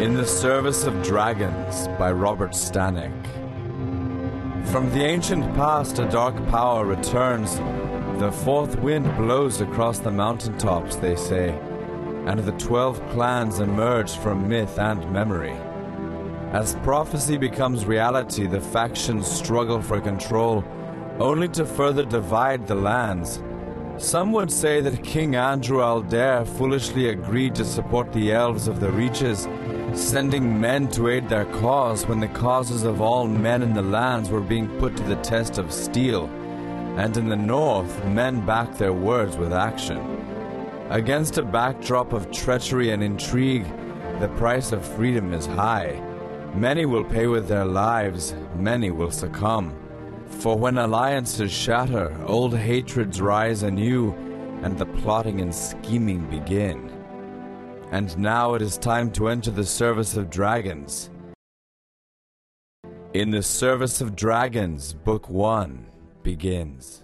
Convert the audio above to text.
the Service of Dragons by Robert Stanek. From the ancient past, a dark power returns. The fourth wind blows across the mountaintops, they say, and the twelve clans emerge from myth and memory. As prophecy becomes reality, the factions struggle for control, only to further divide the lands. Some would say that King Andrew Alder foolishly agreed to support the elves of the Reaches, sending men to aid their cause when the causes of all men in the lands were being put to the test of steel. And in the north, men backed their words with action. Against a backdrop of treachery and intrigue, the price of freedom is high. Many will pay with their lives, many will succumb. For when alliances shatter, old hatreds rise anew, and the plotting and scheming begin. And now it is time to enter the service of dragons. In the Service of Dragons, Book 1 begins.